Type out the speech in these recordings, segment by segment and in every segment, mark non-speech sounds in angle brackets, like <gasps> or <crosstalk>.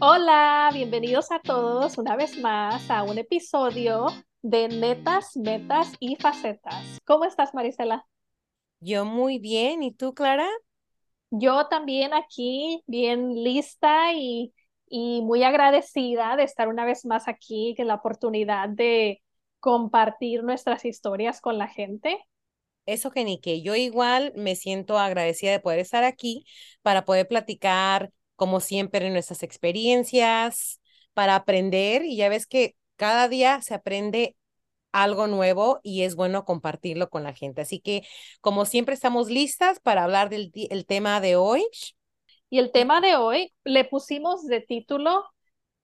Hola, bienvenidos a todos una vez más a un episodio de Netas, Metas y Facetas. ¿Cómo estás, Marisela? Yo muy bien. ¿Y tú, Clara? Yo también aquí, bien lista y, y muy agradecida de estar una vez más aquí, en la oportunidad de compartir nuestras historias con la gente. Eso que ni que yo igual me siento agradecida de poder estar aquí para poder platicar como siempre, nuestras experiencias, para aprender. Y ya ves que cada día se aprende algo nuevo y es bueno compartirlo con la gente. Así que, como siempre, estamos listas para hablar del el tema de hoy. Y el tema de hoy le pusimos de título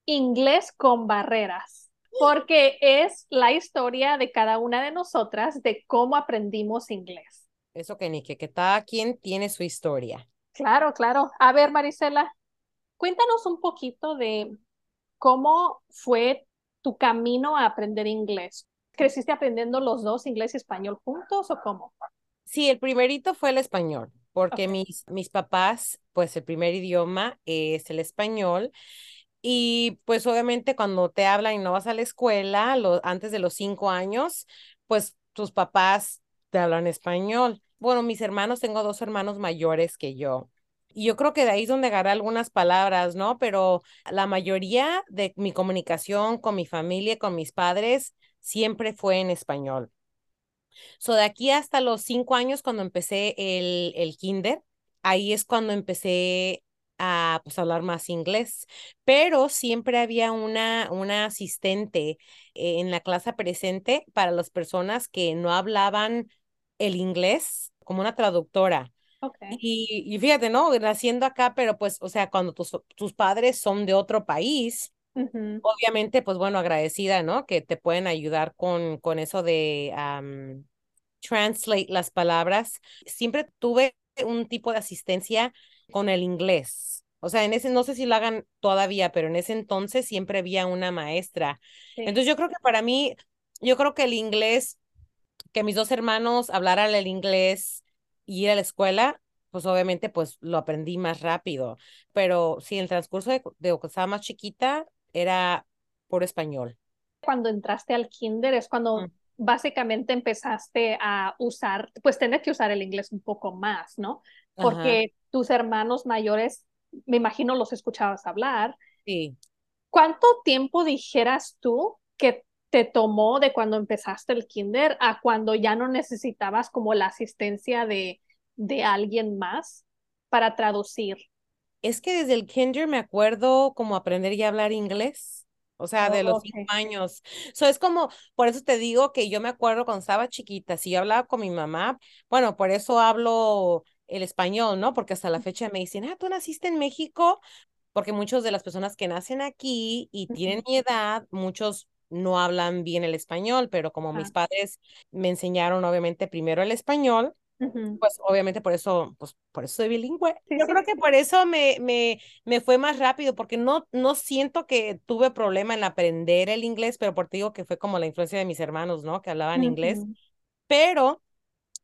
Inglés con barreras, porque es la historia de cada una de nosotras de cómo aprendimos inglés. Eso que ni que, que cada quien tiene su historia. Claro, claro. A ver, Marisela, Cuéntanos un poquito de cómo fue tu camino a aprender inglés. ¿Creciste aprendiendo los dos, inglés y español juntos o cómo? Sí, el primerito fue el español, porque mis, mis papás, pues el primer idioma es el español. Y pues obviamente cuando te hablan y no vas a la escuela, antes de los cinco años, pues tus papás te hablan español. Bueno, mis hermanos, tengo dos hermanos mayores que yo. Y yo creo que de ahí es donde agarré algunas palabras, ¿no? Pero la mayoría de mi comunicación con mi familia, con mis padres, siempre fue en español. So, de aquí hasta los cinco años, cuando empecé el, el kinder, ahí es cuando empecé a pues, hablar más inglés, pero siempre había una, una asistente en la clase presente para las personas que no hablaban el inglés, como una traductora. Y, fíjate, ¿no? Naciendo acá, pero pues, o sea, cuando tus, tus padres son de otro país, obviamente, pues bueno, agradecida, ¿no? Que te pueden ayudar con, con eso de translate las palabras. Siempre tuve un tipo de asistencia con el inglés. O sea, en ese, no sé si lo hagan todavía, pero en ese entonces siempre había una maestra. Entonces yo creo que para mí, yo creo que el inglés, que mis dos hermanos hablaran el inglés ir a la escuela, pues obviamente pues lo aprendí más rápido, pero sí, en el transcurso de, de que estaba más chiquita era por español. Cuando entraste al kinder es cuando básicamente empezaste a usar, pues tener que usar el inglés un poco más, ¿no? Porque tus hermanos mayores, me imagino los escuchabas hablar. Sí. ¿Cuánto tiempo dijeras tú que te tomó de cuando empezaste el kinder a cuando ya no necesitabas como la asistencia de, de alguien más para traducir? Es que desde el kinder me acuerdo como aprender a hablar inglés. O sea, de los cinco años. So, es como, por eso te digo que yo me acuerdo cuando estaba chiquita, si yo hablaba con mi mamá, bueno, por eso hablo el español, ¿no? Porque hasta la fecha me dicen, ah, tú naciste en México, porque muchos de las personas que nacen aquí y tienen mi edad, muchos no hablan bien el español, pero como mis padres me enseñaron obviamente primero el español, pues obviamente por eso, pues por eso soy bilingüe. Yo creo que por eso me, me, me fue más rápido, porque no, no siento que tuve problema en aprender el inglés, pero por ti digo que fue como la influencia de mis hermanos, ¿no? Que hablaban inglés. Pero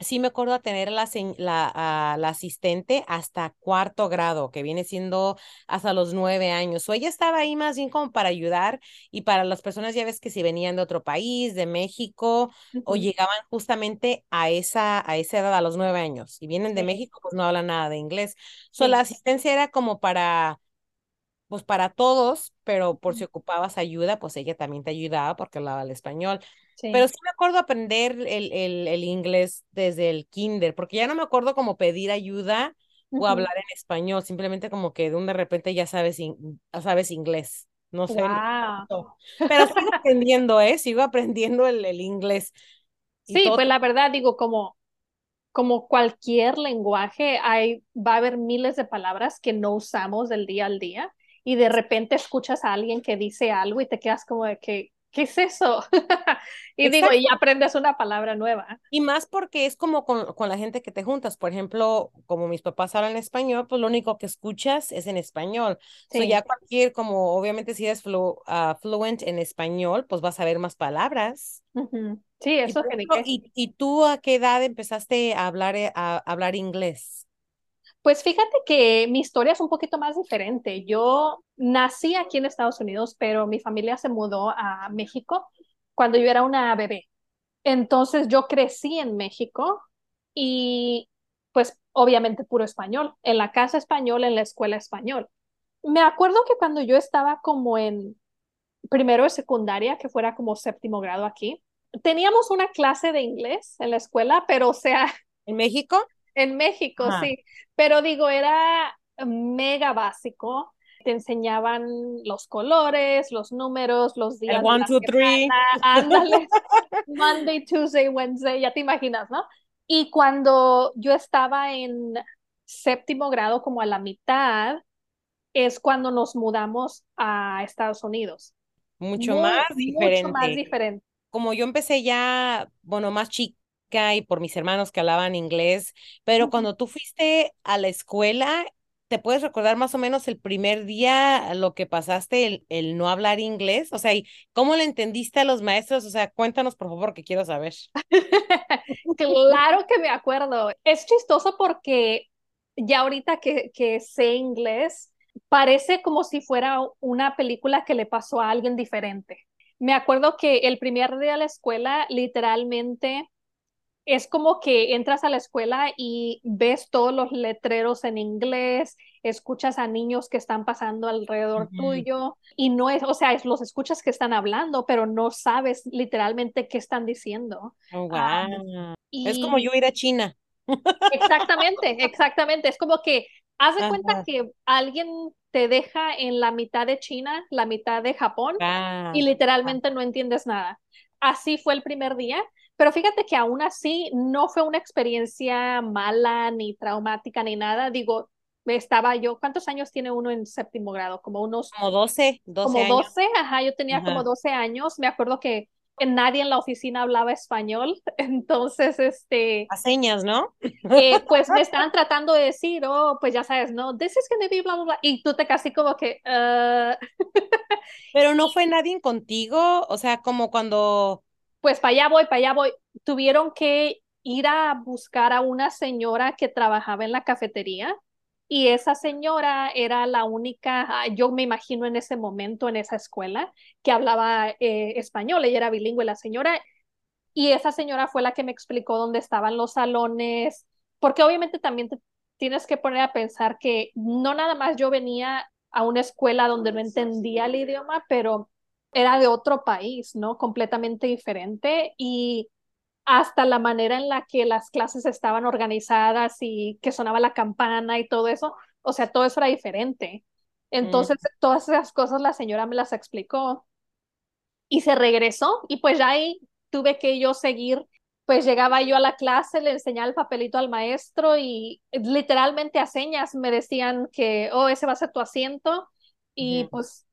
sí me acuerdo a tener la, la, la, asistente hasta cuarto grado, que viene siendo hasta los nueve años. O ella estaba ahí más bien como para ayudar y para las personas, ya ves que si venían de otro país, de México, o llegaban justamente a esa, a esa edad, a los nueve años, y vienen de México, pues no hablan nada de inglés. So, la asistencia era como para pues para todos, pero por si ocupabas ayuda, pues ella también te ayudaba porque hablaba el español. Pero sí me acuerdo aprender el, el, el, inglés desde el kinder, porque ya no me acuerdo cómo pedir ayuda o hablar en español, simplemente como que de un de repente ya sabes, sabes inglés. No sé. Pero sigo aprendiendo, ¿eh? Sigo aprendiendo el, el inglés. sí, pues la verdad digo, como, como cualquier lenguaje, hay, va a haber miles de palabras que no usamos del día al día y de repente escuchas a alguien que dice algo y te quedas como de que, ¿qué es eso? <laughs> y digo, y aprendes una palabra nueva. Y más porque es como con, con, la gente que te juntas. Por ejemplo, como mis papás hablan español, pues lo único que escuchas es en español. Sí. ya cualquier, como obviamente si eres flu, uh, fluent en español, pues vas a ver más palabras. Sí, eso es. ¿y, ¿Y tú a qué edad empezaste a hablar, eh, a hablar inglés? Pues fíjate que mi historia es un poquito más diferente. Yo nací aquí en Estados Unidos, pero mi familia se mudó a México cuando yo era una bebé. Entonces yo crecí en México y pues obviamente puro español, en la casa español, en la escuela español. Me acuerdo que cuando yo estaba como en primero de secundaria, que fuera como séptimo grado aquí, teníamos una clase de inglés en la escuela, pero o sea... ¿En México? En México, sí. Pero digo, era mega básico. Te enseñaban los colores, los números, los días. El one, two, three. Ándale. <laughs> Monday, Tuesday, Wednesday, ya te imaginas, ¿no? Y cuando yo estaba en séptimo grado, como a la mitad, es cuando nos mudamos a Estados Unidos. Mucho más diferente. Mucho más diferente. Como yo empecé ya, bueno, más chica y por mis hermanos que hablaban inglés, pero cuando tú fuiste a la escuela, ¿te puedes recordar más o menos el primer día lo que pasaste, el, el no hablar inglés? O sea, ¿cómo le entendiste a los maestros? O sea, cuéntanos por favor que quiero saber. <laughs> claro que me acuerdo. Es chistoso porque ya ahorita que, que sé inglés, parece como si fuera una película que le pasó a alguien diferente. Me acuerdo que el primer día de la escuela, literalmente, es como que entras a la escuela y ves todos los letreros en inglés, escuchas a niños que están pasando alrededor tuyo y no es, o sea, es, los escuchas que están hablando, pero no sabes literalmente qué están diciendo. Oh, es como yo ir a China. Exactamente, <laughs> exactamente. Es como que haz de cuenta que alguien te deja en la mitad de China, la mitad de Japón y literalmente no entiendes nada. Así fue el primer día pero fíjate que aún así no fue una experiencia mala ni traumática ni nada. Digo, estaba yo, ¿cuántos años tiene uno en séptimo grado? Como unos... Como 12, 12 Como 12, ajá, yo tenía como 12 años. Me acuerdo que nadie en la oficina hablaba español, <laughs> entonces, este... A señas, ¿no? Eh, <laughs> pues me estaban tratando de decir, oh, pues ya sabes, ¿no? This is gonna be bla, bla, bla, y tú te casi como que... Uh... Pero <laughs> no fue nadie contigo, o sea, como cuando pues para allá voy, para allá voy. Tuvieron que ir a buscar a una señora que trabajaba en la cafetería y esa señora era la única, ah, yo me imagino en ese momento en esa escuela, que hablaba eh, español, ella era bilingüe la señora, y esa señora fue la que me explicó dónde estaban los salones, porque obviamente también te tienes que poner a pensar que no nada más yo venía a una escuela donde no entendía el idioma, pero era de otro país, ¿no? Completamente diferente y hasta la manera en la que las clases estaban organizadas y que sonaba la campana y todo eso, o sea, todo eso era diferente. Entonces, todas esas cosas la señora me las explicó y se regresó y pues ya ahí tuve que yo seguir, pues llegaba yo a la clase, le enseñaba el papelito al maestro y literalmente a señas me decían que, oh, ese va a ser tu asiento y pues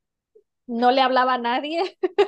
no le hablaba a nadie. <laughs>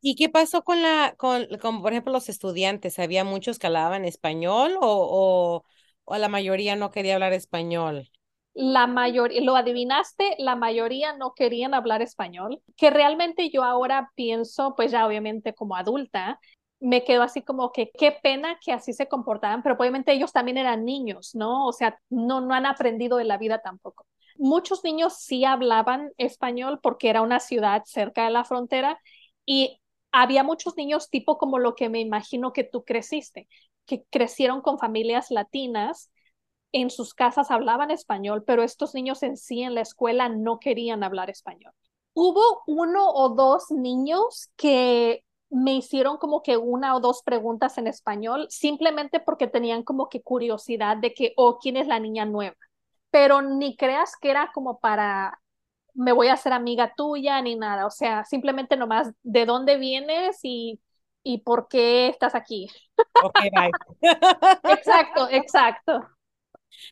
¿Y qué pasó con la, con, con, por ejemplo, los estudiantes? ¿Había muchos que hablaban español o, o, la mayoría no quería hablar español? La mayoría, lo adivinaste, la mayoría no querían hablar español, que realmente yo ahora pienso, pues ya obviamente como adulta, me quedo así como que qué pena que así se comportaban, pero obviamente ellos también eran niños, ¿no? O sea, no, no han aprendido de la vida tampoco. Muchos niños sí hablaban español porque era una ciudad cerca de la frontera y había muchos niños tipo como lo que me imagino que tú creciste, que crecieron con familias latinas, en sus casas hablaban español, pero estos niños en sí en la escuela no querían hablar español. Hubo uno o dos niños que me hicieron como que una o dos preguntas en español, simplemente porque tenían como que curiosidad de que, oh, ¿quién es la niña nueva? Pero ni creas que era como para me voy a hacer amiga tuya ni nada, o sea, simplemente nomás de dónde vienes y, y por qué estás aquí. Ok, bye. <laughs> <laughs> exacto, exacto.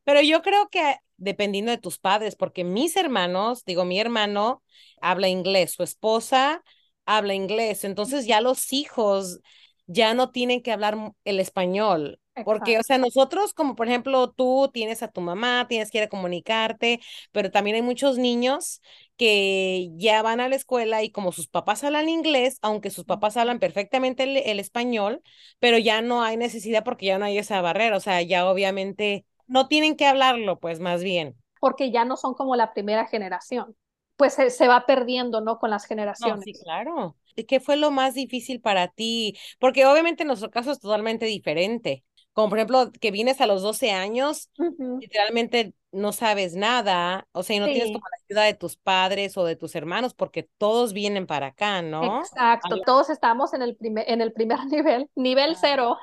Pero yo creo que dependiendo de tus padres, porque mis hermanos, digo, mi hermano habla inglés, su esposa habla inglés, entonces ya los hijos ya no tienen que hablar el español. Porque, o sea, nosotros, como por ejemplo, tú tienes a tu mamá, tienes que ir a comunicarte, pero también hay muchos niños que ya van a la escuela y como sus papás hablan inglés, aunque sus papás hablan perfectamente el, español, pero ya no hay necesidad porque ya no hay esa barrera, o sea, ya obviamente no tienen que hablarlo, pues más bien. Porque ya no son como la primera generación pues se, se, va perdiendo, ¿no? Con las generaciones. No, sí, claro. ¿Qué fue lo más difícil para ti? Porque obviamente en nuestro caso es totalmente diferente. Como por ejemplo, que vienes a los 12 años, uh -huh. literalmente no sabes nada, o sea, y no sí. tienes como la ayuda de tus padres o de tus hermanos, porque todos vienen para acá, ¿no? Exacto, todos estamos en el primer, en el primer <laughs> nivel, <laughs> nivel cero.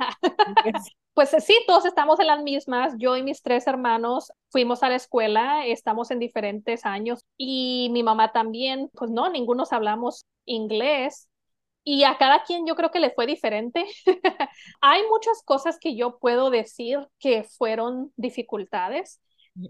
pues sí, todos estamos en las mismas. Yo y mis tres hermanos fuimos a la escuela, estamos en diferentes años y mi mamá también, pues no, ninguno hablamos inglés. Y a cada quien yo creo que le fue diferente. <laughs> Hay muchas cosas que yo puedo decir que fueron dificultades,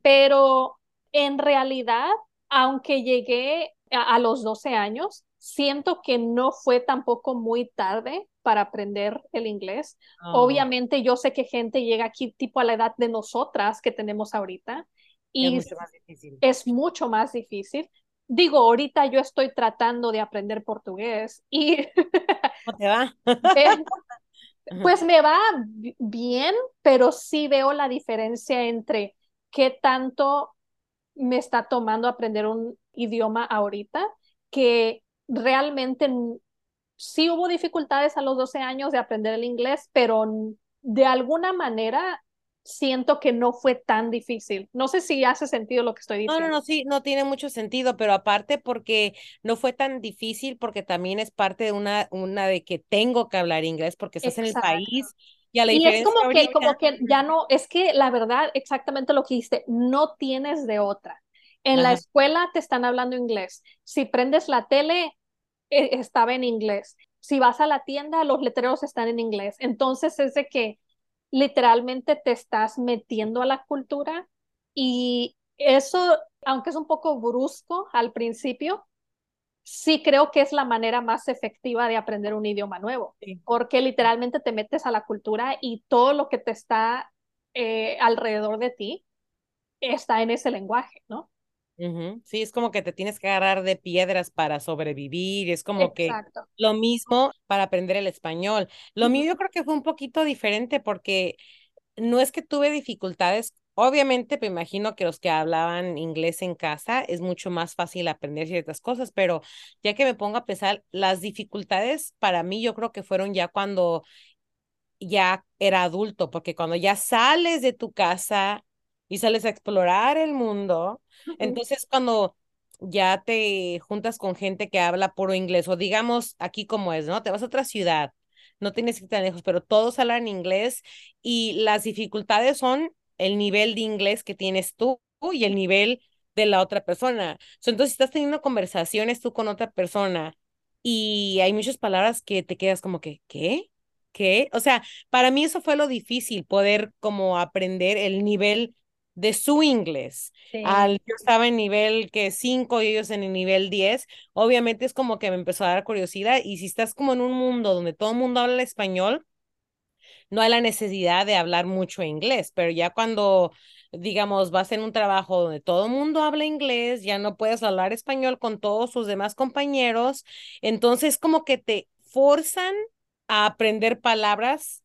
pero en realidad, aunque llegué a, a los 12 años, siento que no fue tampoco muy tarde para aprender el inglés. Oh. Obviamente yo sé que gente llega aquí tipo a la edad de nosotras que tenemos ahorita y es mucho más difícil. Es mucho más difícil. Digo, ahorita yo estoy tratando de aprender portugués y... <laughs> ¿Cómo te va? <laughs> pues me va bien, pero sí veo la diferencia entre qué tanto me está tomando aprender un idioma ahorita, que realmente sí hubo dificultades a los 12 años de aprender el inglés, pero de alguna manera siento que no fue tan difícil. No sé si hace sentido lo que estoy diciendo. No, no, no, sí, no tiene mucho sentido, pero aparte porque no fue tan difícil, porque también es parte de una, una de que tengo que hablar inglés porque estás Exacto. en el país. Y, a la y es como ahorita... que, como que ya no, es que la verdad, exactamente lo que dijiste, no tienes de otra. En Ajá. la escuela te están hablando inglés. Si prendes la tele, eh, estaba en inglés. Si vas a la tienda, los letreros están en inglés. Entonces es de que literalmente te estás metiendo a la cultura y eso, aunque es un poco brusco al principio, sí creo que es la manera más efectiva de aprender un idioma nuevo, sí. porque literalmente te metes a la cultura y todo lo que te está eh, alrededor de ti está en ese lenguaje, ¿no? Uh -huh. Sí, es como que te tienes que agarrar de piedras para sobrevivir, es como Exacto. que lo mismo para aprender el español. Lo uh -huh. mío yo creo que fue un poquito diferente porque no es que tuve dificultades, obviamente me imagino que los que hablaban inglés en casa es mucho más fácil aprender ciertas cosas, pero ya que me pongo a pensar, las dificultades para mí yo creo que fueron ya cuando ya era adulto, porque cuando ya sales de tu casa y sales a explorar el mundo, entonces, cuando ya te juntas con gente que habla puro inglés, o digamos aquí como es, ¿no? Te vas a otra ciudad, no tienes que ir tan lejos, pero todos hablan inglés y las dificultades son el nivel de inglés que tienes tú y el nivel de la otra persona. Entonces, estás teniendo conversaciones tú con otra persona y hay muchas palabras que te quedas como que, ¿qué? ¿Qué? O sea, para mí eso fue lo difícil, poder como aprender el nivel de su inglés. Sí. Al, yo estaba en nivel que 5 y ellos en el nivel 10, obviamente es como que me empezó a dar curiosidad y si estás como en un mundo donde todo el mundo habla español, no hay la necesidad de hablar mucho inglés, pero ya cuando digamos, vas en un trabajo donde todo el mundo habla inglés, ya no puedes hablar español con todos sus demás compañeros, entonces como que te forzan a aprender palabras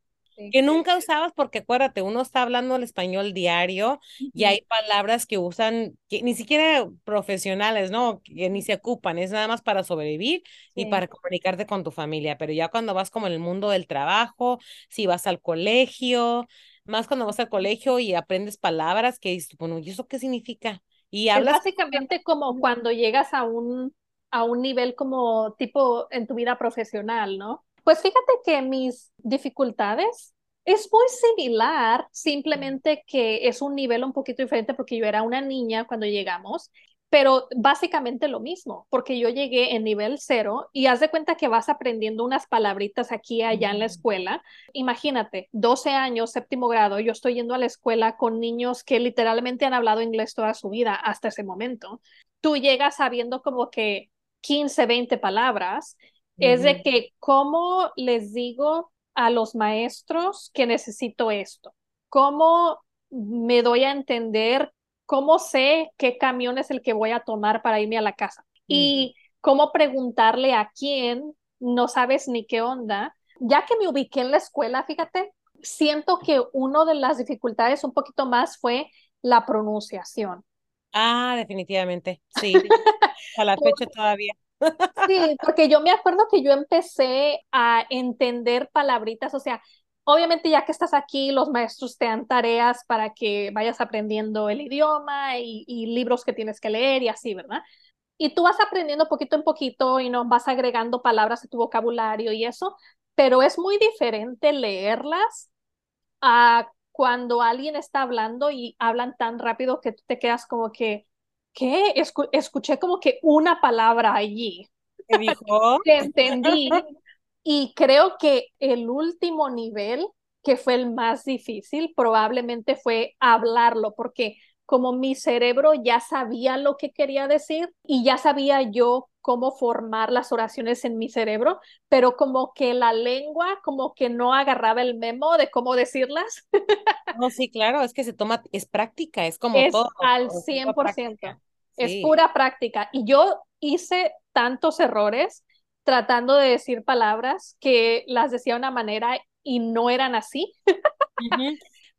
que nunca usabas porque acuérdate, uno está hablando el español diario uh -huh. y hay palabras que usan que ni siquiera profesionales, ¿no? Que ni se ocupan, es nada más para sobrevivir sí. y para comunicarte con tu familia, pero ya cuando vas como en el mundo del trabajo, si vas al colegio, más cuando vas al colegio y aprendes palabras que dices, bueno, ¿y eso qué significa? Y hablas es básicamente como cuando llegas a un a un nivel como tipo en tu vida profesional, ¿no? Pues fíjate que mis dificultades es muy similar, simplemente que es un nivel un poquito diferente porque yo era una niña cuando llegamos, pero básicamente lo mismo, porque yo llegué en nivel cero y haz de cuenta que vas aprendiendo unas palabritas aquí y allá en la escuela. Imagínate, 12 años, séptimo grado, yo estoy yendo a la escuela con niños que literalmente han hablado inglés toda su vida hasta ese momento. Tú llegas sabiendo como que 15, 20 palabras es de que cómo les digo a los maestros que necesito esto, cómo me doy a entender, cómo sé qué camión es el que voy a tomar para irme a la casa y cómo preguntarle a quién, no sabes ni qué onda. Ya que me ubiqué en la escuela, fíjate, siento que una de las dificultades un poquito más fue la pronunciación. Ah, definitivamente, sí, <laughs> a la fecha todavía. Sí, porque yo me acuerdo que yo empecé a entender palabritas, o sea, obviamente ya que estás aquí, los maestros te dan tareas para que vayas aprendiendo el idioma y, libros que tienes que leer y así, ¿verdad? Y tú vas aprendiendo poquito en poquito y no vas agregando palabras a tu vocabulario y eso, pero es muy diferente leerlas a cuando alguien está hablando y hablan tan rápido que tú te quedas como que, ¿qué? escuché como que una palabra allí. ¿Qué dijo? <laughs> Te entendí. Y creo que el último nivel, que fue el más difícil, probablemente fue hablarlo, porque como mi cerebro ya sabía lo que quería decir y ya sabía yo cómo formar las oraciones en mi cerebro, pero como que la lengua como que no agarraba el memo de cómo decirlas. <laughs> No, sí, claro, es que se toma, es práctica, es como todo. Al 100%. Es pura práctica. Y yo hice tantos errores tratando de decir palabras que las decía de una manera y no eran así.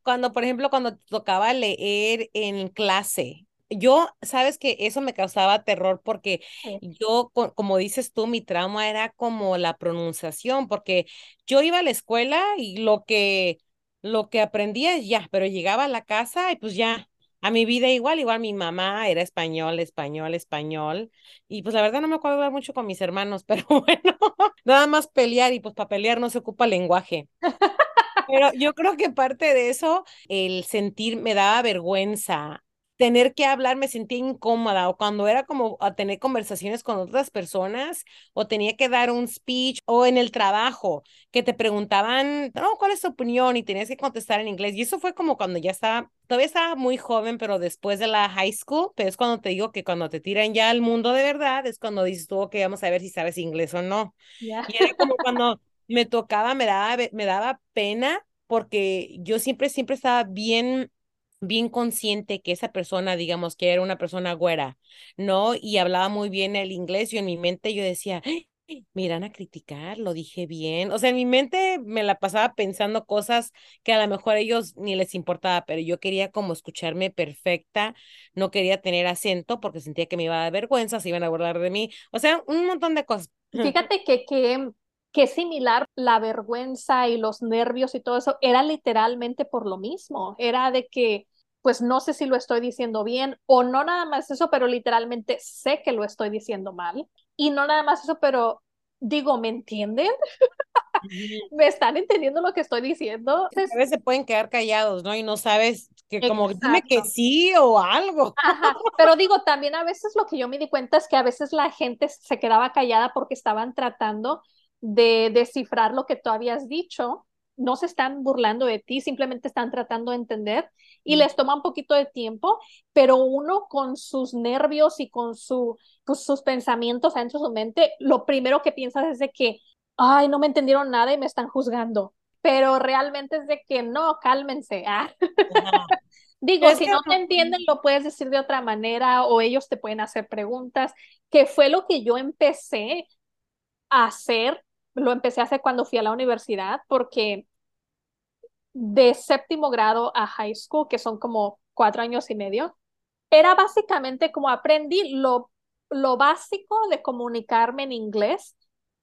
cuando, por ejemplo, cuando tocaba leer en clase, yo, sabes que eso me causaba terror porque yo, como dices tú, mi trauma era como la pronunciación, porque yo iba a la escuela y lo que, lo que aprendía ya, pero llegaba a la casa y pues ya, a mi vida igual, igual mi mamá era español, español, español, y pues la verdad no me acuerdo mucho con mis hermanos, <laughs> pero bueno, nada más pelear y pues para pelear no se ocupa lenguaje. Pero yo creo que parte de eso, el sentir me daba vergüenza. Tener que hablar me sentía incómoda o cuando era como a tener conversaciones con otras personas o tenía que dar un speech o en el trabajo que te preguntaban, no, ¿cuál es tu opinión? Y tenías que contestar en inglés. Y eso fue como cuando ya estaba, todavía estaba muy joven, pero después de la high school, pero es cuando te digo que cuando te tiran ya al mundo de verdad, es cuando dices tú, que vamos a ver si sabes inglés o no. Y era como cuando me tocaba, me daba, me daba pena porque yo siempre, siempre estaba bien, bien consciente que esa persona, digamos, que era una persona güera, ¿no? Y hablaba muy bien el inglés y en mi mente yo decía, me irán a criticar, lo dije bien. O sea, en mi mente me la pasaba pensando cosas que a lo mejor a ellos ni les importaba, pero yo quería como escucharme perfecta, no quería tener acento porque sentía que me iba a dar vergüenza, se iban a burlar de mí. O sea, un montón de cosas. Fíjate que, que que similar la vergüenza y los nervios y todo eso era literalmente por lo mismo, era de que pues no sé si lo estoy diciendo bien o no nada más eso, pero literalmente sé que lo estoy diciendo mal y no nada más eso, pero digo, ¿me entienden? ¿Me están entendiendo lo que estoy diciendo? a veces se pueden quedar callados, ¿no? Y no sabes que como dime que sí o algo. Pero digo, también a veces lo que yo me di cuenta es que a veces la gente se quedaba callada porque estaban tratando de descifrar lo que tú habías dicho, no se están burlando de ti, simplemente están tratando de entender y les toma un poquito de tiempo, pero uno con sus nervios y con su, pues, sus pensamientos dentro de su mente, lo primero que piensas es de que, ay, no me entendieron nada y me están juzgando, pero realmente es de que no, cálmense. <laughs> Ah. Digo, si no te entienden, lo puedes decir de otra manera o ellos te pueden hacer preguntas, que fue lo que yo empecé a hacer lo empecé a hacer cuando fui a la universidad porque de séptimo grado a high school, que son como cuatro años y medio, era básicamente como aprendí lo, lo básico de comunicarme en inglés,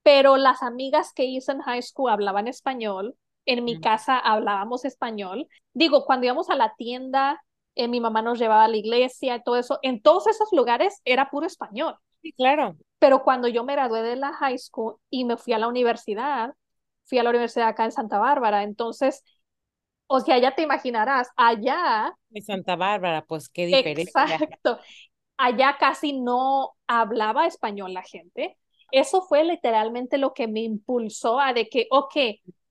pero las amigas que hice en high school hablaban español, en mi casa hablábamos español. Digo, cuando íbamos a la tienda, eh, mi mamá nos llevaba a la iglesia y todo eso, en todos esos lugares era puro español. Sí, claro. Pero cuando yo me gradué de la high school y me fui a la universidad, fui a la universidad acá en Santa Bárbara, entonces, o sea, ya te imaginarás, allá... En Santa Bárbara, pues qué diferencia. Exacto. Allá casi no hablaba español la gente. Eso fue literalmente lo que me impulsó a de que, ok,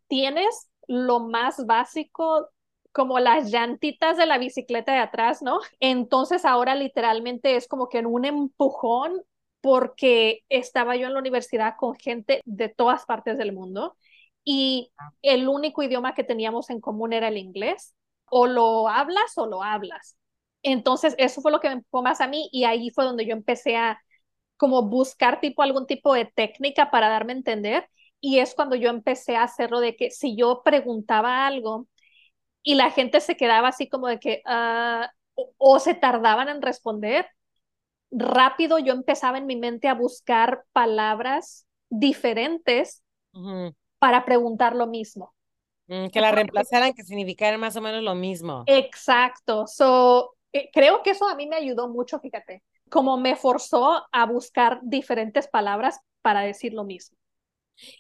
tienes lo más básico como las llantitas de la bicicleta de atrás, ¿no? Entonces ahora literalmente es como que en un empujón porque estaba yo en la universidad con gente de todas partes del mundo y el único idioma que teníamos en común era el inglés. O lo hablas o lo hablas. Entonces, eso fue lo que me empujó más a mí y ahí fue donde yo empecé a como buscar tipo algún tipo de técnica para darme a entender y es cuando yo empecé a hacerlo de que si yo preguntaba algo y la gente se quedaba así como de que, uh, o, o se tardaban en responder, rápido yo empezaba en mi mente a buscar palabras diferentes para preguntar lo mismo. Mm, que la reemplazaran, que significara más o menos lo mismo. Exacto. So, eh, creo que eso a mí me ayudó mucho, fíjate, como me forzó a buscar diferentes palabras para decir lo mismo.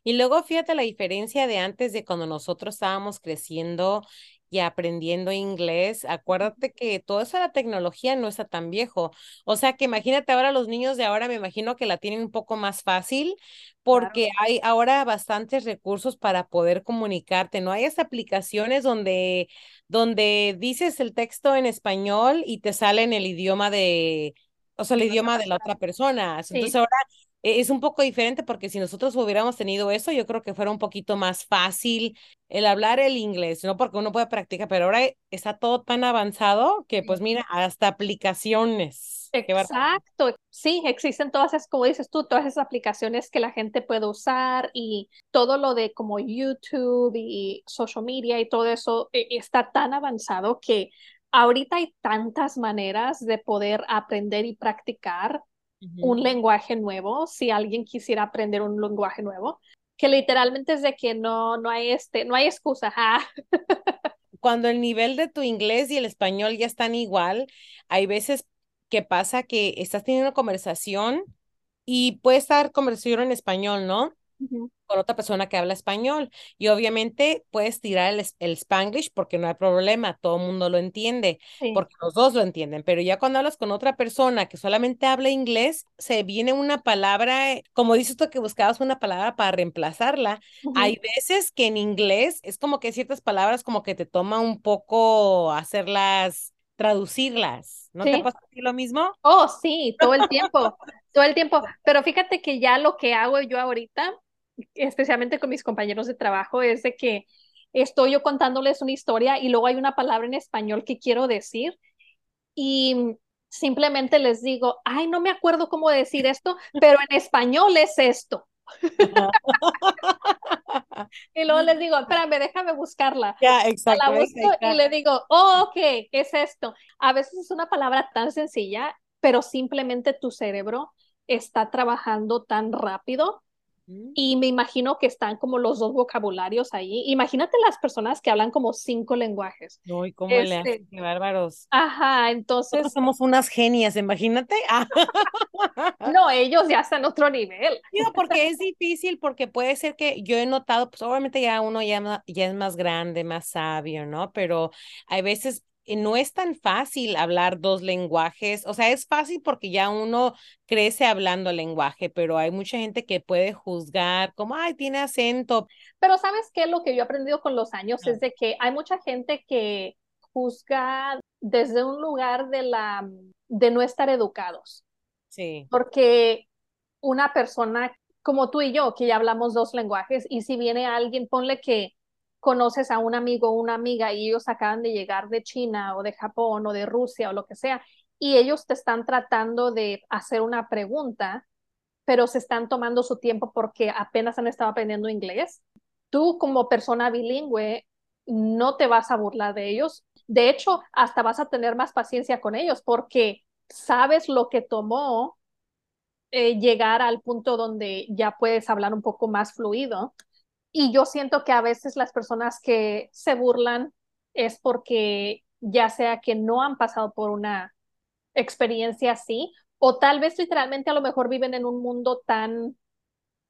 Y luego fíjate la diferencia de antes de cuando nosotros estábamos creciendo y aprendiendo inglés. Acuérdate que de la tecnología no está tan viejo. O sea que imagínate ahora los niños de ahora, me imagino que la tienen un poco más fácil porque Claro. hay ahora bastantes recursos para poder comunicarte, ¿no? Hay hasta aplicaciones donde, donde dices el texto en español y te sale en el idioma de, o sea, el idioma de la otra persona. Entonces Sí, ahora es un poco diferente porque si nosotros hubiéramos tenido eso, yo creo que fuera un poquito más fácil el hablar el inglés, ¿no? Porque uno puede practicar, pero ahora está todo tan avanzado que pues mira, hasta aplicaciones. Exacto. Sí, existen todas esas, como dices tú, todas esas aplicaciones que la gente puede usar y todo lo de como YouTube y social media y todo eso eh, está tan avanzado que ahorita hay tantas maneras de poder aprender y practicar Un lenguaje nuevo, si alguien quisiera aprender un lenguaje nuevo, que literalmente es de que no, no hay este, no hay excusa. Cuando el nivel de tu inglés y el español ya están igual, hay veces que pasa que estás teniendo una conversación y puede estar conversación en español, ¿no? Con otra persona que habla español. Y obviamente puedes tirar el, el Spanglish porque no hay problema, todo el mundo lo entiende, sí, porque los dos lo entienden. Pero ya cuando hablas con otra persona que solamente habla inglés, se viene una palabra, eh, como dices tú que buscabas una palabra para reemplazarla. ujú, Hay veces que en inglés es como que ciertas palabras como que te toma un poco hacerlas, traducirlas. ¿No te sí. pasa a ti lo mismo? Oh, sí, todo el tiempo, todo el tiempo. <laughs> Pero fíjate que ya lo que hago yo ahorita, especialmente con mis compañeros de trabajo, es de que estoy yo contándoles una historia y luego hay una palabra en español que quiero decir y simplemente les digo, ay, no me acuerdo cómo decir esto, pero en español es esto. Y luego les digo, espérame, déjame buscarla. La ahí busco y le digo, oh, ok, ¿qué es esto? A veces es una palabra tan sencilla, pero simplemente tu cerebro está trabajando tan rápido. Y me imagino que están como los dos vocabularios ahí. Imagínate las personas que hablan como cinco lenguajes. No, ¿y cómo le Este, hacen? Qué bárbaros. ajá, Nosotros entonces, somos unas genias, imagínate. Ah, <laughs> no, ellos ya están a otro nivel. Digo, porque es difícil, porque puede ser que yo he notado, pues obviamente ya uno ya, ya es más grande, más sabio, ¿no? Pero hay veces no es tan fácil hablar dos lenguajes. O sea, es fácil porque ya uno crece hablando el lenguaje, pero hay mucha gente que puede juzgar como, ay, tiene acento. Pero ¿sabes qué? Lo que yo he aprendido con los años es de que hay mucha gente que juzga desde un lugar de la de no estar educados, Sí. porque una persona como tú y yo, que ya hablamos dos lenguajes, y si viene alguien, ponle que conoces a un amigo o una amiga y ellos acaban de llegar de China o de Japón o de Rusia o lo que sea, y ellos te están tratando de hacer una pregunta, pero se están tomando su tiempo porque apenas han estado aprendiendo inglés. Tú como persona bilingüe no te vas a burlar de ellos. De hecho, hasta vas a tener más paciencia con ellos porque sabes lo que tomó eh, llegar al punto donde ya puedes hablar un poco más fluido. Y yo siento que a veces las personas que se burlan es porque ya sea que no han pasado por una experiencia así, o tal vez literalmente a lo mejor viven en un mundo tan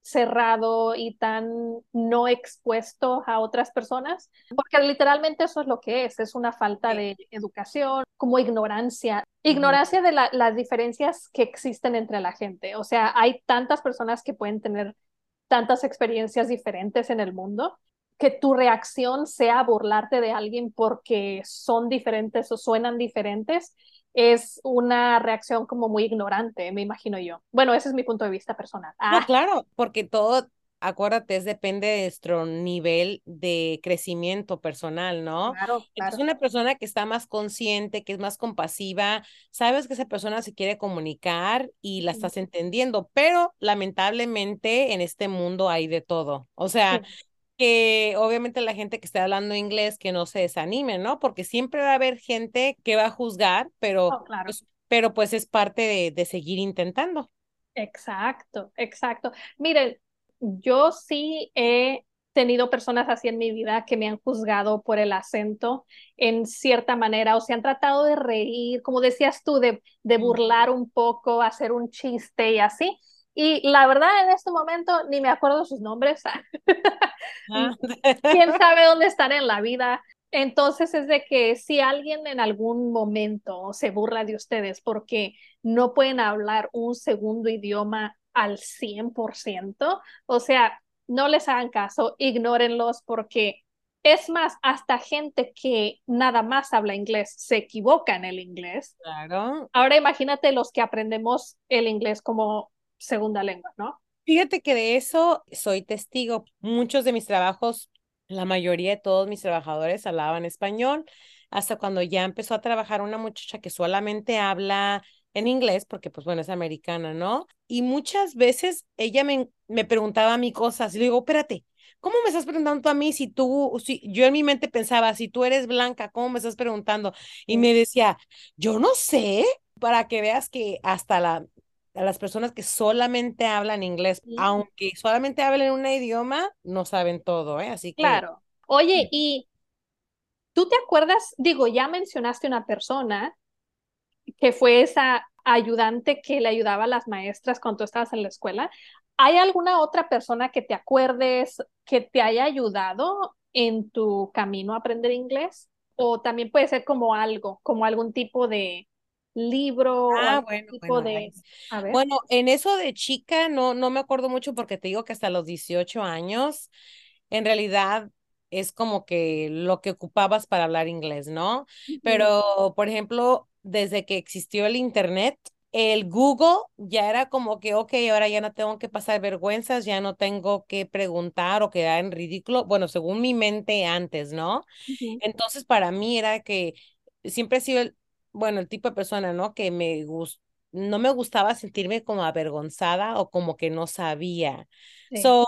cerrado y tan no expuesto a otras personas, porque literalmente eso es lo que es, es una falta de educación, como ignorancia, ignorancia de la, las diferencias que existen entre la gente. O sea, hay tantas personas que pueden tener tantas experiencias diferentes en el mundo que tu reacción sea burlarte de alguien porque son diferentes o suenan diferentes, es una reacción como muy ignorante, me imagino yo. Bueno, ese es mi punto de vista personal. No, Ah, claro, porque todo, acuérdate, es depende de nuestro nivel de crecimiento personal, ¿no? claro, Entonces, una persona que está más consciente, que es más compasiva, sabes que esa persona se quiere comunicar y la estás entendiendo, pero lamentablemente en este mundo hay de todo. O sea, Sí, que obviamente la gente que está hablando inglés que no se desanime, ¿no? Porque siempre va a haber gente que va a juzgar, pero, Oh, claro. pues, pero pues es parte de, de seguir intentando. Exacto, exacto. Miren, yo sí he tenido personas así en mi vida que me han juzgado por el acento en cierta manera o se han tratado de reír, como decías tú, de, de burlar un poco, hacer un chiste y así. Y la verdad, en este momento ni me acuerdo sus nombres. <laughs> Ah, quién sabe dónde están en la vida. Entonces es de que si alguien en algún momento se burla de ustedes porque no pueden hablar un segundo idioma al 100%, o sea, no les hagan caso, ignórenlos porque es más, hasta gente que nada más habla inglés se equivoca en el inglés. Claro. Ahora imagínate los que aprendemos el inglés como segunda lengua, ¿no? Fíjate que de eso soy testigo. Muchos de mis trabajos, la mayoría de todos mis trabajadores hablaban español, hasta cuando ya empezó a trabajar una muchacha que solamente habla en inglés, porque pues bueno, es americana, ¿no? Y muchas veces ella me, me preguntaba a mí cosas y le digo, espérate, ¿cómo me estás preguntando tú a mí si tú, si yo en mi mente pensaba, si tú eres blanca, ¿cómo me estás preguntando? Y me decía, yo no sé, para que veas que hasta la, a las personas que solamente hablan inglés, Sí. aunque solamente hablen un idioma, no saben todo, ¿eh? Así que Claro. Oye, y tú te acuerdas, digo, ya mencionaste una persona que fue esa ayudante que le ayudaba a las maestras cuando tú estabas en la escuela. ¿Hay alguna otra persona que te acuerdes que te haya ayudado en tu camino a aprender inglés? O también puede ser como algo, como algún tipo de libro o Ah, algún bueno, tipo bueno, de... nice. A ver. Bueno, en eso de chica no, no me acuerdo mucho porque te digo que hasta los 18 años, en realidad es como que lo que ocupabas para hablar inglés, ¿no? Pero, por ejemplo, desde que existió el internet, el Google ya era como que, ok, ahora ya no tengo que pasar vergüenzas, ya no tengo que preguntar o quedar en ridículo, bueno, según mi mente antes, ¿no? Entonces, para mí era que siempre he sido el, bueno, el tipo de persona, ¿no? Que me gus- no me gustaba sentirme como avergonzada o como que no sabía. Sí. So,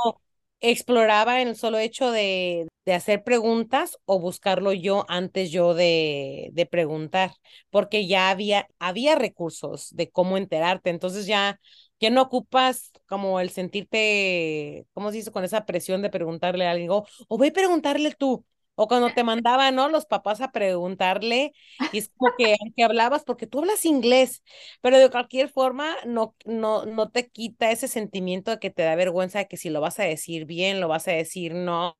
exploraba en el solo hecho de, de hacer preguntas o buscarlo yo antes yo de, de preguntar, porque ya había, había recursos de cómo enterarte. Entonces ya, ya no ocupas como el sentirte, ¿cómo se dice? Con esa presión de preguntarle a alguien, o, ve a preguntarle tú. O cuando te mandaban, ¿no? Los papás a preguntarle, y es como que aunque hablabas, porque tú hablas inglés, pero de cualquier forma no, no, no te quita ese sentimiento de que te da vergüenza de que si lo vas a decir bien, lo vas a decir no.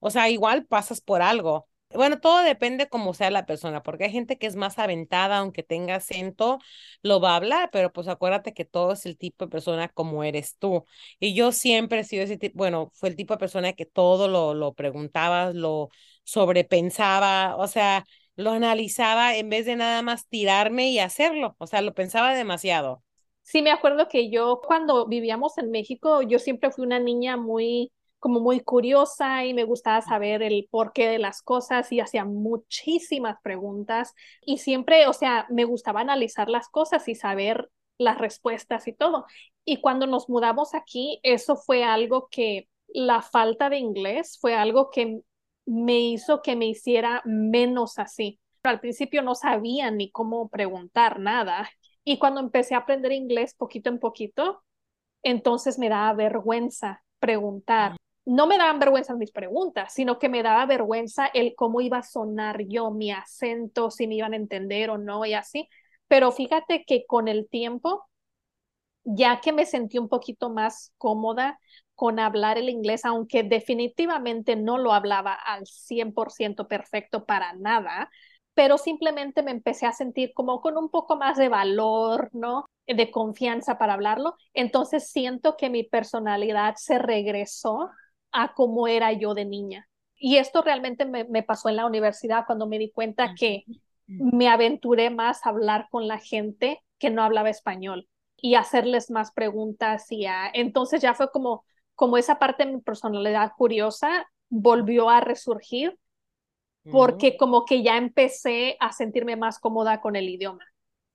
O sea, igual pasas por algo. Bueno, todo depende cómo sea la persona, porque hay gente que es más aventada, aunque tenga acento, lo va a hablar, pero pues acuérdate que todo es el tipo de persona como eres tú. Y yo siempre he sido ese tipo, bueno, fue el tipo de persona que todo lo, lo preguntaba, lo sobrepensaba, o sea, lo analizaba en vez de nada más tirarme y hacerlo, o sea, lo pensaba demasiado. Sí, me acuerdo que yo cuando vivíamos en México, yo siempre fui una niña muy, como muy curiosa y me gustaba saber el porqué de las cosas y hacía muchísimas preguntas y siempre, o sea, me gustaba analizar las cosas y saber las respuestas y todo. Y cuando nos mudamos aquí, eso fue algo que la falta de inglés fue algo que me hizo que me hiciera menos así. Al principio no sabía ni cómo preguntar nada y cuando empecé a aprender inglés poquito en poquito, entonces me daba vergüenza preguntar. No me daban vergüenza mis preguntas, sino que me daba vergüenza el cómo iba a sonar yo, mi acento, si me iban a entender o no y así. Pero fíjate que con el tiempo, ya que me sentí un poquito más cómoda con hablar el inglés, aunque definitivamente no lo hablaba al 100% perfecto para nada, pero simplemente me empecé a sentir como con un poco más de valor, ¿no? De confianza para hablarlo. Entonces siento que mi personalidad se regresó a como era yo de niña. Y esto realmente me, me pasó en la universidad cuando me di cuenta que me aventuré más a hablar con la gente que no hablaba español y hacerles más preguntas y a... entonces ya fue como como esa parte de mi personalidad curiosa volvió a resurgir porque como que ya empecé a sentirme más cómoda con el idioma.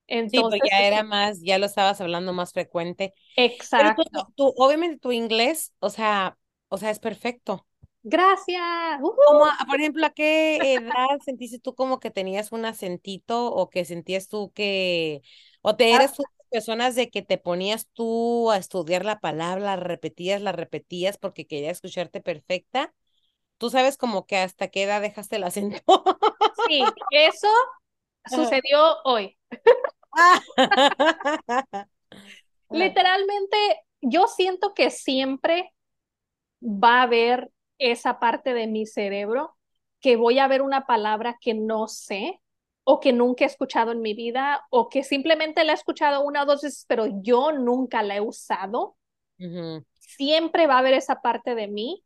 Entonces, sí, pues ya era más, ya lo estabas hablando más frecuente. Exacto. Pero tú, tú, obviamente tu inglés, o sea, o sea, es perfecto. Gracias. Como, por ejemplo, ¿a qué <laughs> edad sentiste tú como que tenías un acentito o que sentías tú que, o te eres tú personas de que te ponías tú a estudiar la palabra, la repetías, la repetías porque querías escucharte perfecta? Tú sabes como que hasta qué edad dejaste el acento. Sí, <laughs> eso sucedió hoy. <laughs> Literalmente, yo siento que siempre va a haber esa parte de mi cerebro que voy a ver una palabra que no sé o que nunca he escuchado en mi vida o que simplemente la he escuchado una o dos veces, pero yo nunca la he usado. Siempre va a haber esa parte de mí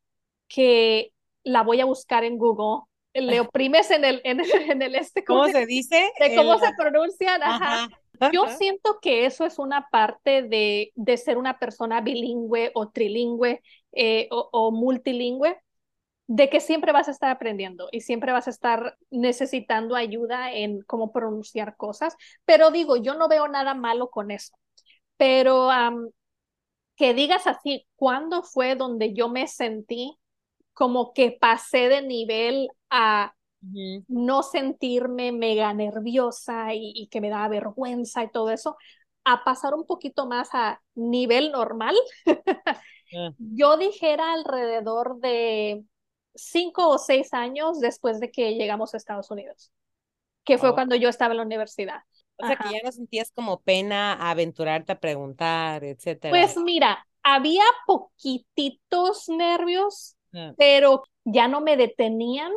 que la voy a buscar en Google. Le <laughs> oprimes en el, en el, este. ¿Cómo, se, dice? De cómo se pronuncian. Ajá. Yo siento que eso es una parte de, de ser una persona bilingüe o trilingüe eh, o, o, multilingüe, de que siempre vas a estar aprendiendo y siempre vas a estar necesitando ayuda en cómo pronunciar cosas. Pero digo, yo no veo nada malo con eso. Pero um, que digas así, ¿cuándo fue donde yo me sentí como que pasé de nivel a no sentirme mega nerviosa y, y, que me daba vergüenza y todo eso, a pasar un poquito más a nivel normal. yeah. <laughs> Yo dijera alrededor de cinco o seis años después de que llegamos a Estados Unidos, que fue oh. cuando yo estaba en la universidad. O sea, Ajá. que ya no sentías como pena aventurarte a preguntar, etcétera. Pues mira, había poquititos nervios, yeah. pero ya no me detenían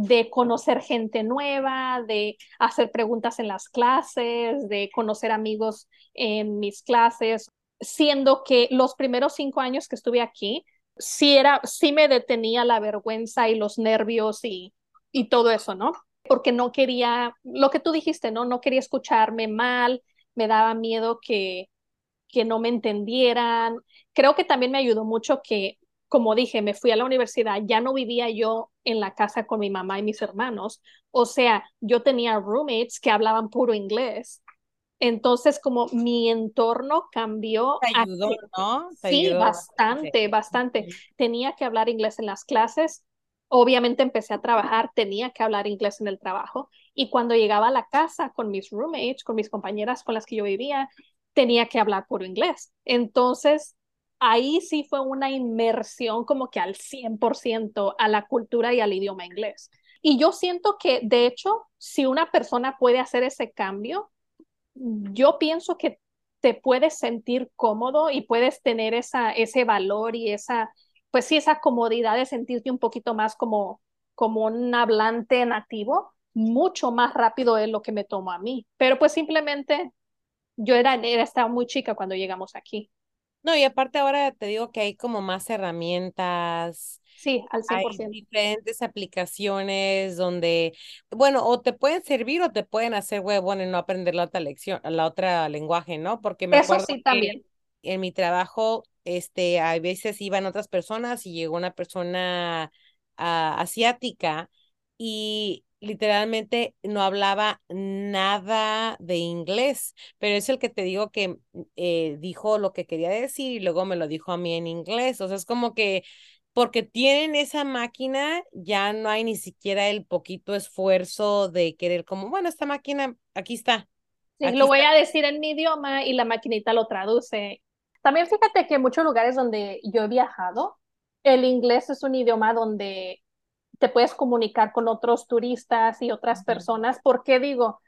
de conocer gente nueva, de hacer preguntas en las clases, de conocer amigos en mis clases, siendo que los primeros cinco años que estuve aquí, sí, era, sí me detenía la vergüenza y los nervios y, y todo eso, ¿no? Porque no quería, lo que tú dijiste, ¿no? No quería escucharme mal, me daba miedo que, que no me entendieran. Creo que también me ayudó mucho que como dije, me fui a la universidad, ya no vivía yo en la casa con mi mamá y mis hermanos, o sea, yo tenía roommates que hablaban puro inglés. Entonces, como mi entorno cambió. Te ayudó, ¿no? Te sí, ayudó bastante, bastante. bastante. Tenía que hablar inglés en las clases. Obviamente empecé a trabajar, tenía que hablar inglés en el trabajo. Y cuando llegaba a la casa con mis roommates, con mis compañeras con las que yo vivía, tenía que hablar puro inglés. Entonces, ahí sí fue una inmersión como que al 100% a la cultura y al idioma inglés. Y yo siento que, de hecho, si una persona puede hacer ese cambio, yo pienso que te puedes sentir cómodo y puedes tener esa, ese valor y esa, pues sí, esa comodidad de sentirte un poquito más como, como un hablante nativo, mucho más rápido es lo que me tomó a mí. Pero pues simplemente yo era, era estaba muy chica cuando llegamos aquí. No, y aparte ahora te digo que hay como más herramientas. Sí, al 100%. Hay diferentes aplicaciones donde, bueno, o te pueden servir o te pueden hacer huevón en no aprender la otra lección, la otra lenguaje, ¿no? Porque me Eso acuerdo sí también. en mi trabajo, este, a veces iban otras personas y llegó una persona uh, asiática y literalmente no hablaba nada de inglés, pero es el que te digo que eh, dijo lo que quería decir y luego me lo dijo a mí en inglés. O sea, es como que porque tienen esa máquina, ya no hay ni siquiera el poquito esfuerzo de querer como, bueno, esta máquina, aquí está. Sí, aquí lo está. voy a decir en mi idioma y la maquinita lo traduce. También fíjate que en muchos lugares donde yo he viajado, el inglés es un idioma donde te puedes comunicar con otros turistas y otras personas, porque digo,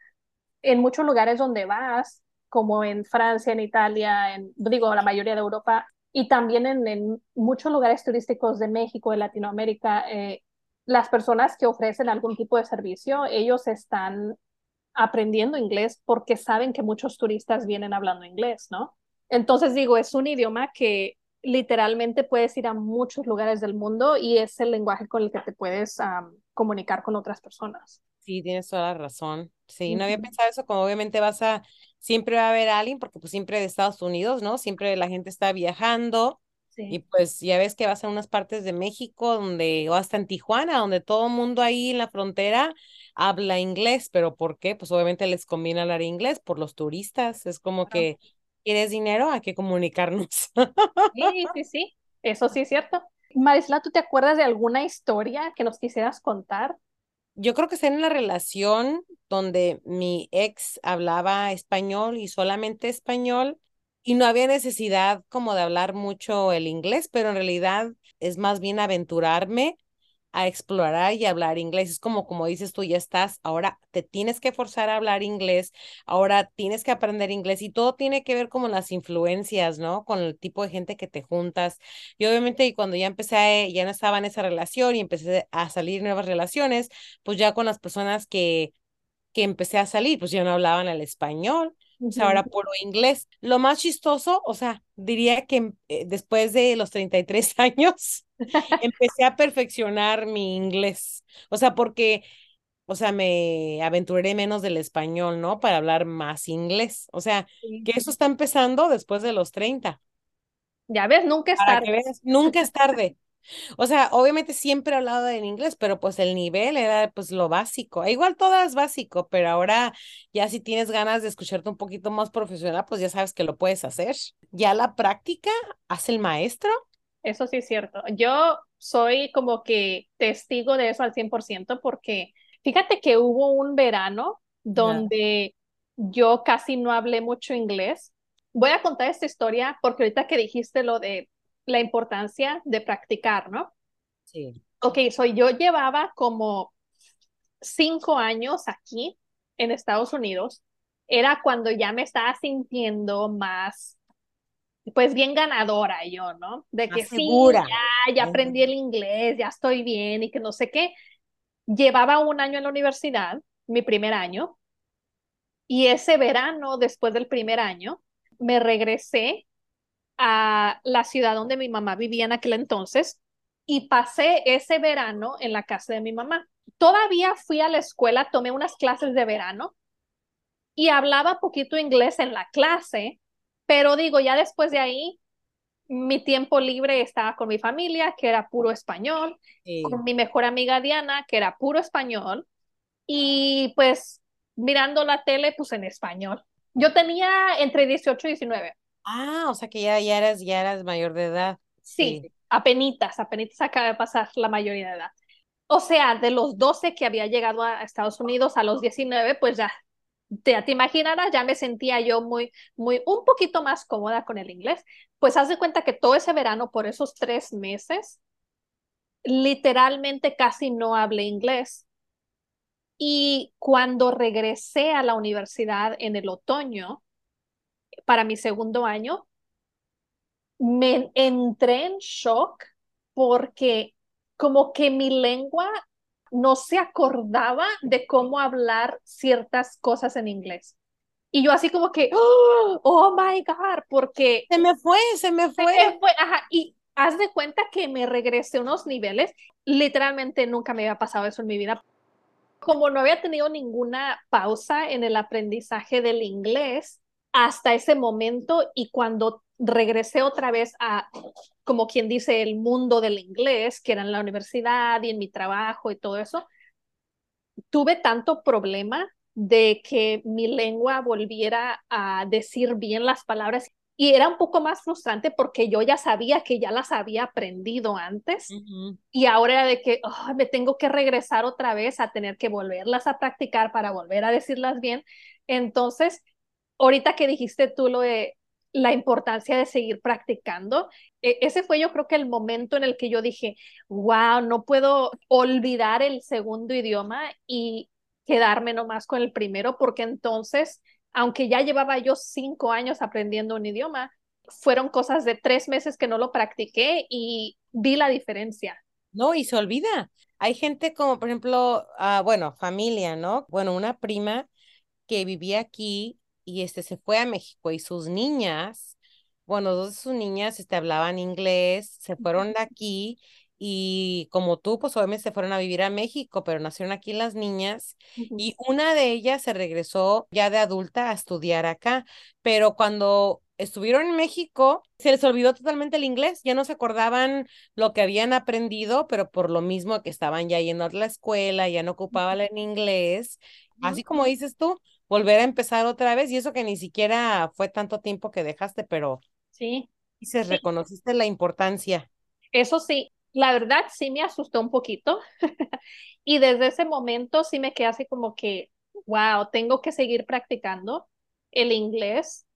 en muchos lugares donde vas, como en Francia, en Italia, en, digo, la mayoría de Europa, y también en, en muchos lugares turísticos de México, de Latinoamérica, eh, las personas que ofrecen algún tipo de servicio, ellos están aprendiendo inglés porque saben que muchos turistas vienen hablando inglés, ¿no? Entonces digo, es un idioma que literalmente puedes ir a muchos lugares del mundo y es el lenguaje con el que te puedes um, comunicar con otras personas. Sí, tienes toda la razón. Sí, no había pensado eso, como obviamente vas a, siempre va a haber alguien, porque pues siempre de Estados Unidos, ¿no? Siempre la gente está viajando. Sí. Y pues ya ves que vas a unas partes de México donde, o hasta en Tijuana, donde todo el mundo ahí en la frontera habla inglés, pero ¿por qué? Pues obviamente les conviene hablar inglés por los turistas, es como claro. que ¿Quieres dinero? Hay que comunicarnos. Sí, sí, sí, eso sí es cierto. Marisla, ¿tú te acuerdas de alguna historia que nos quisieras contar? Yo creo que está en una relación donde mi ex hablaba español y solamente español y no había necesidad como de hablar mucho el inglés, pero en realidad es más bien aventurarme a explorar y hablar inglés. Es como, como dices tú, ya estás, ahora te tienes que forzar a hablar inglés, ahora tienes que aprender inglés y todo tiene que ver como las influencias, ¿no? Con el tipo de gente que te juntas. Y obviamente cuando ya empecé, ya no estaba en esa relación y empecé a salir nuevas relaciones, pues ya con las personas que, que empecé a salir, pues ya no hablaban el español. O sea, ahora puro inglés. Lo más chistoso, o sea, diría que eh, después de los 33 <laughs> años, empecé a perfeccionar mi inglés. O sea, porque, o sea, me aventuré menos del español, ¿no? Para hablar más inglés. O sea, que eso está empezando después de los 30. Ya ves, nunca es Para tarde. veas, nunca es tarde. O sea, obviamente siempre he hablado en inglés, pero pues el nivel era pues lo básico. E igual todo es básico, pero ahora ya si tienes ganas de escucharte un poquito más profesional, pues ya sabes que lo puedes hacer. Ya la práctica hace el maestro. Eso sí es cierto. Yo soy como que testigo de eso al 100% porque fíjate que hubo un verano donde yo casi no hablé mucho inglés. Voy a contar esta historia porque ahorita que dijiste lo de la importancia de practicar, ¿no? Sí. Ok, soy yo llevaba como cinco años aquí en Estados Unidos. Era cuando ya me estaba sintiendo más pues bien ganadora yo, ¿no? De que sí, ya, ya aprendí el inglés, ya estoy bien y que no sé qué. Llevaba un año en la universidad, mi primer año, y ese verano, después del primer año, me regresé a la ciudad donde mi mamá vivía en aquel entonces y pasé ese verano en la casa de mi mamá. Todavía fui a la escuela, tomé unas clases de verano y hablaba poquito inglés en la clase, pero digo, ya después de ahí, mi tiempo libre estaba con mi familia, que era puro español, Sí. con mi mejor amiga Diana, que era puro español, y pues mirando la tele, pues en español. Yo tenía entre 18 y 19. Ah, o sea que ya, ya eras, ya eras mayor de edad. Sí, apenitas, apenitas acaba de pasar la mayoría de edad. O sea, de los 12 que había llegado a Estados Unidos a los 19, pues ya te, te imaginarás, ya me sentía yo muy, muy, un poquito más cómoda con el inglés. Pues haz de cuenta que todo ese verano, por esos tres meses, literalmente casi no hablé inglés. Y cuando regresé a la universidad en el otoño, para mi segundo año, me entré en shock porque como que mi lengua no se acordaba de cómo hablar ciertas cosas en inglés. Y yo así como que, oh, <gasps> oh my God, porque... Se me fue, se me fue. Se me fue, ajá, y haz de cuenta que me regresé unos niveles, literalmente nunca me había pasado eso en mi vida. Como no había tenido ninguna pausa en el aprendizaje del inglés hasta ese momento y cuando regresé otra vez a, como quien dice, el mundo del inglés, que era en la universidad y en mi trabajo y todo eso, tuve tanto problema de que mi lengua volviera a decir bien las palabras y era un poco más frustrante porque yo ya sabía que ya las había aprendido antes Uh -huh. y ahora era de que oh, me tengo que regresar otra vez a tener que volverlas a practicar para volver a decirlas bien. Entonces, ahorita que dijiste tú lo de la importancia de seguir practicando, e ese fue yo creo que el momento en el que yo dije, wow, no puedo olvidar el segundo idioma y quedarme nomás con el primero porque entonces aunque ya llevaba yo cinco años aprendiendo un idioma, fueron cosas de tres meses que no lo practiqué y vi la diferencia. No, y se olvida. Hay gente como, por ejemplo, uh, bueno, familia, ¿no? Bueno, una prima que vivía aquí y este se fue a México y sus niñas, bueno, dos de sus niñas este, hablaban inglés, se fueron de aquí y como tú, pues obviamente se fueron a vivir a México, pero nacieron aquí las niñas uh -huh. y una de ellas se regresó ya de adulta a estudiar acá, pero cuando estuvieron en México, se les olvidó totalmente el inglés, ya no se acordaban lo que habían aprendido, pero por lo mismo que estaban ya yendo a la escuela, ya no ocupaban en inglés, así como dices tú, volver a empezar otra vez y eso que ni siquiera fue tanto tiempo que dejaste, pero sí, dices, sí. reconociste la importancia. Eso sí, La verdad sí me asustó un poquito <laughs> y desde ese momento sí me quedé así como que, wow, tengo que seguir practicando el inglés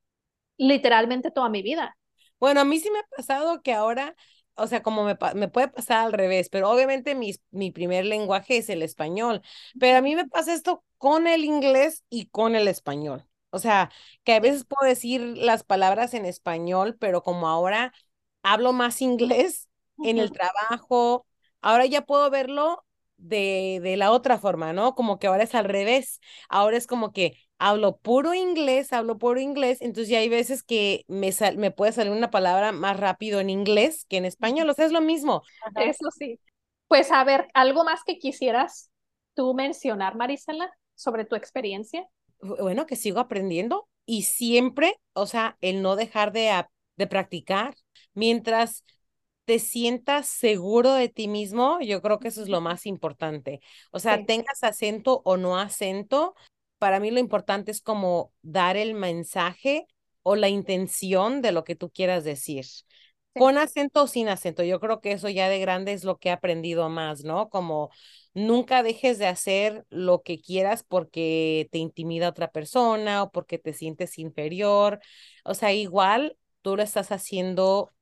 literalmente toda mi vida. Bueno, a mí sí me ha pasado que ahora, o sea, como me, me puede pasar al revés, pero obviamente mi, mi primer lenguaje es el español, pero a mí me pasa esto con el inglés y con el español. O sea, que a veces puedo decir las palabras en español, pero como ahora hablo más <laughs> inglés en el trabajo, ahora ya puedo verlo de, de la otra forma, ¿no? Como que ahora es al revés. Ahora es como que hablo puro inglés, hablo puro inglés, entonces ya hay veces que me, me puede salir una palabra más rápido en inglés que en español, o sea, es lo mismo. Eso sí. Pues a ver, ¿algo más que quisieras tú mencionar, Marisela, sobre tu experiencia? Bueno, que sigo aprendiendo y siempre, o sea, el no dejar de, de practicar mientras te sientas seguro de ti mismo, yo creo que eso es lo más importante. O sea, tengas acento o no acento, para mí lo importante es como dar el mensaje o la intención de lo que tú quieras decir. Con acento o sin acento, yo creo que eso ya de grande es lo que he aprendido más, ¿no? Como nunca dejes de hacer lo que quieras porque te intimida otra persona o porque te sientes inferior. O sea, igual tú lo estás haciendo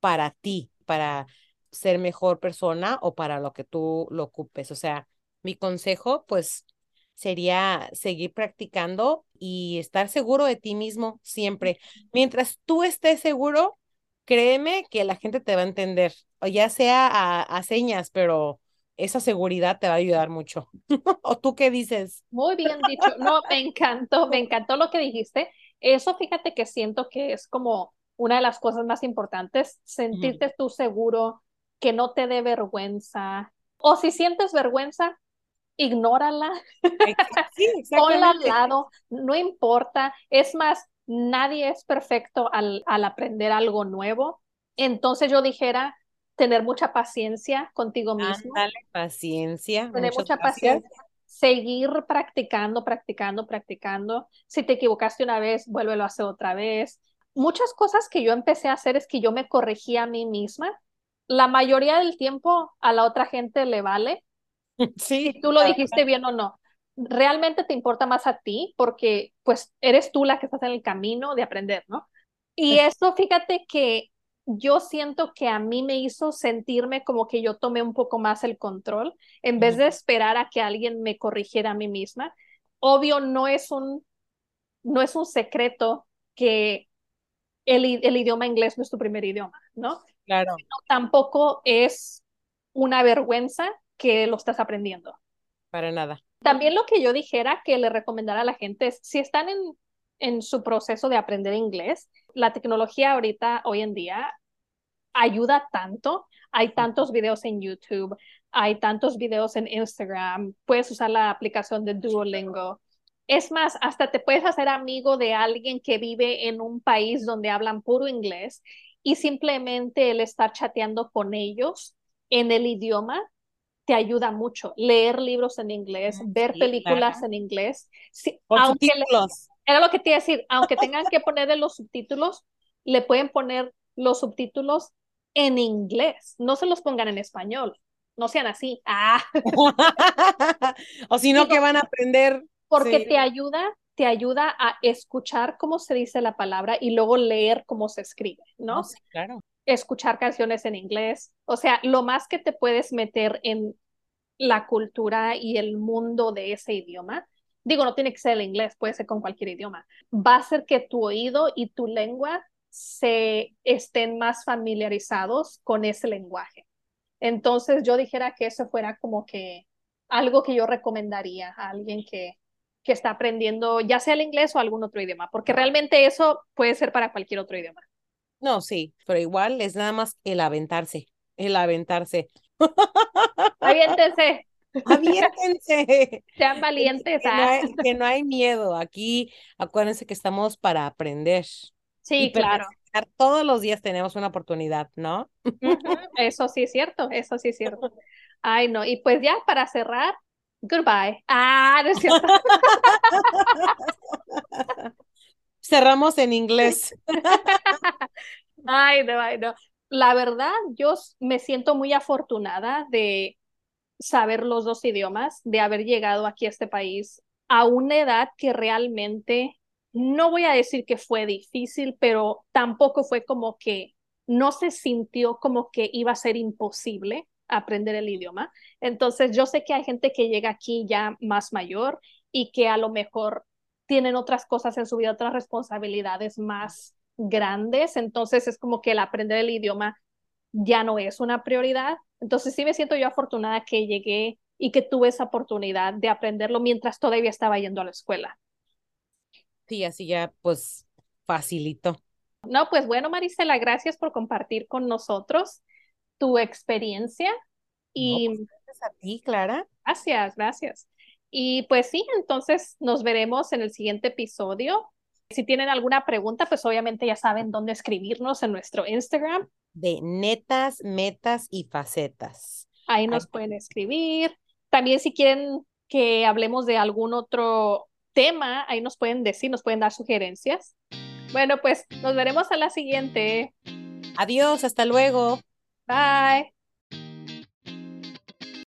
para ti, para ser mejor persona o para lo que tú lo ocupes. O sea, mi consejo, pues, sería seguir practicando y estar seguro de ti mismo siempre. Mientras tú estés seguro, créeme que la gente te va a entender, o ya sea a, señas, pero esa seguridad te va a ayudar mucho. <laughs> ¿O tú qué dices? Muy bien dicho. No, me encantó, me encantó lo que dijiste. Eso fíjate que siento que es como una de las cosas más importantes, sentirte tú seguro, que no te dé vergüenza. O si sientes vergüenza, ignórala, <laughs> ponla al lado, no importa. Es más, nadie es perfecto al, al aprender algo nuevo. Entonces yo dijera, tener mucha paciencia contigo mismo. Dale paciencia. Tener mucha paciencia. Seguir practicando, practicando, practicando. Si te equivocaste una vez, vuélvelo a hacer otra vez. Muchas cosas que yo empecé a hacer es que yo me corregía a mí misma. La mayoría del tiempo a la otra gente le vale, <laughs> Sí. Si tú lo dijiste bien o no. Realmente te importa más a ti porque pues eres tú la que estás en el camino de aprender, ¿no? Y eso, fíjate que yo siento que a mí me hizo sentirme como que yo tomé un poco más el control en vez de esperar a que alguien me corrigiera a mí misma. Obvio, no es un, no es un secreto que el, el idioma inglés no es tu primer idioma, ¿no? Claro. tampoco es una vergüenza que lo estás aprendiendo. Para nada. También lo que yo dijera que le recomendara a la gente es, si están en, en su proceso de aprender inglés, la tecnología ahorita, hoy en día, ayuda tanto. Hay tantos videos en YouTube, hay tantos videos en Instagram, puedes usar la aplicación de Duolingo. Es más, hasta te puedes hacer amigo de alguien que vive en un país donde hablan puro inglés y simplemente el estar chateando con ellos en el idioma te ayuda mucho. Leer libros en inglés, ver películas en inglés. aunque era lo que te iba a decir, aunque tengan que ponerle los subtítulos, le pueden poner los subtítulos en inglés. No se los pongan en español. No sean así. <laughs> Ah. <laughs> o si no, que van a aprender. Porque te ayuda, te ayuda a escuchar cómo se dice la palabra y luego leer cómo se escribe, ¿no? claro escuchar canciones en inglés, o sea, lo más que te puedes meter en la cultura y el mundo de ese idioma. Digo, no tiene que ser el inglés, puede ser con cualquier idioma. Va a hacer que tu oído y tu lengua se estén más familiarizados con ese lenguaje. Entonces yo dijera que eso fuera como que algo que yo recomendaría a alguien que, que está aprendiendo ya sea el inglés o algún otro idioma, porque realmente eso puede ser para cualquier otro idioma. No, sí, pero igual es nada más el aventarse, el aventarse. <laughs> Aviéntense. <laughs> Aviéntense. <laughs> Sean valientes. Que, no hay, que no hay miedo. Aquí, acuérdense que estamos para aprender. Sí, claro. Todos los días tenemos una oportunidad, ¿no? Eso sí es cierto, eso sí es cierto. Ay, no. Y pues ya para cerrar, goodbye. Ah, no es cierto. cerramos en inglés. Ay, no, ay, no. la verdad, yo me siento muy afortunada de saber los dos idiomas, de haber llegado aquí a este país a una edad que realmente, no voy a decir que fue difícil, pero tampoco fue como que no se sintió como que iba a ser imposible aprender el idioma. Entonces, yo sé que hay gente que llega aquí ya más mayor y que a lo mejor tienen otras cosas en su vida, otras responsabilidades más grandes. Entonces, es como que el aprender el idioma ya no es una prioridad. Entonces, sí me siento yo afortunada que llegué y que tuve esa oportunidad de aprenderlo mientras todavía estaba yendo a la escuela. Sí, así ya pues facilito. No, pues bueno, Marisela, gracias por compartir con nosotros tu experiencia. Y pues, gracias a ti, Clara. Gracias, gracias. Y pues sí, entonces nos veremos en el siguiente episodio. Si tienen alguna pregunta, pues obviamente ya saben dónde escribirnos en nuestro Instagram. De netas, metas y facetas. Ahí nos pueden escribir. También si quieren que hablemos de algún otro tema, ahí nos pueden decir, nos pueden dar sugerencias. Bueno, pues nos veremos a la siguiente. Adiós, hasta luego. Bye.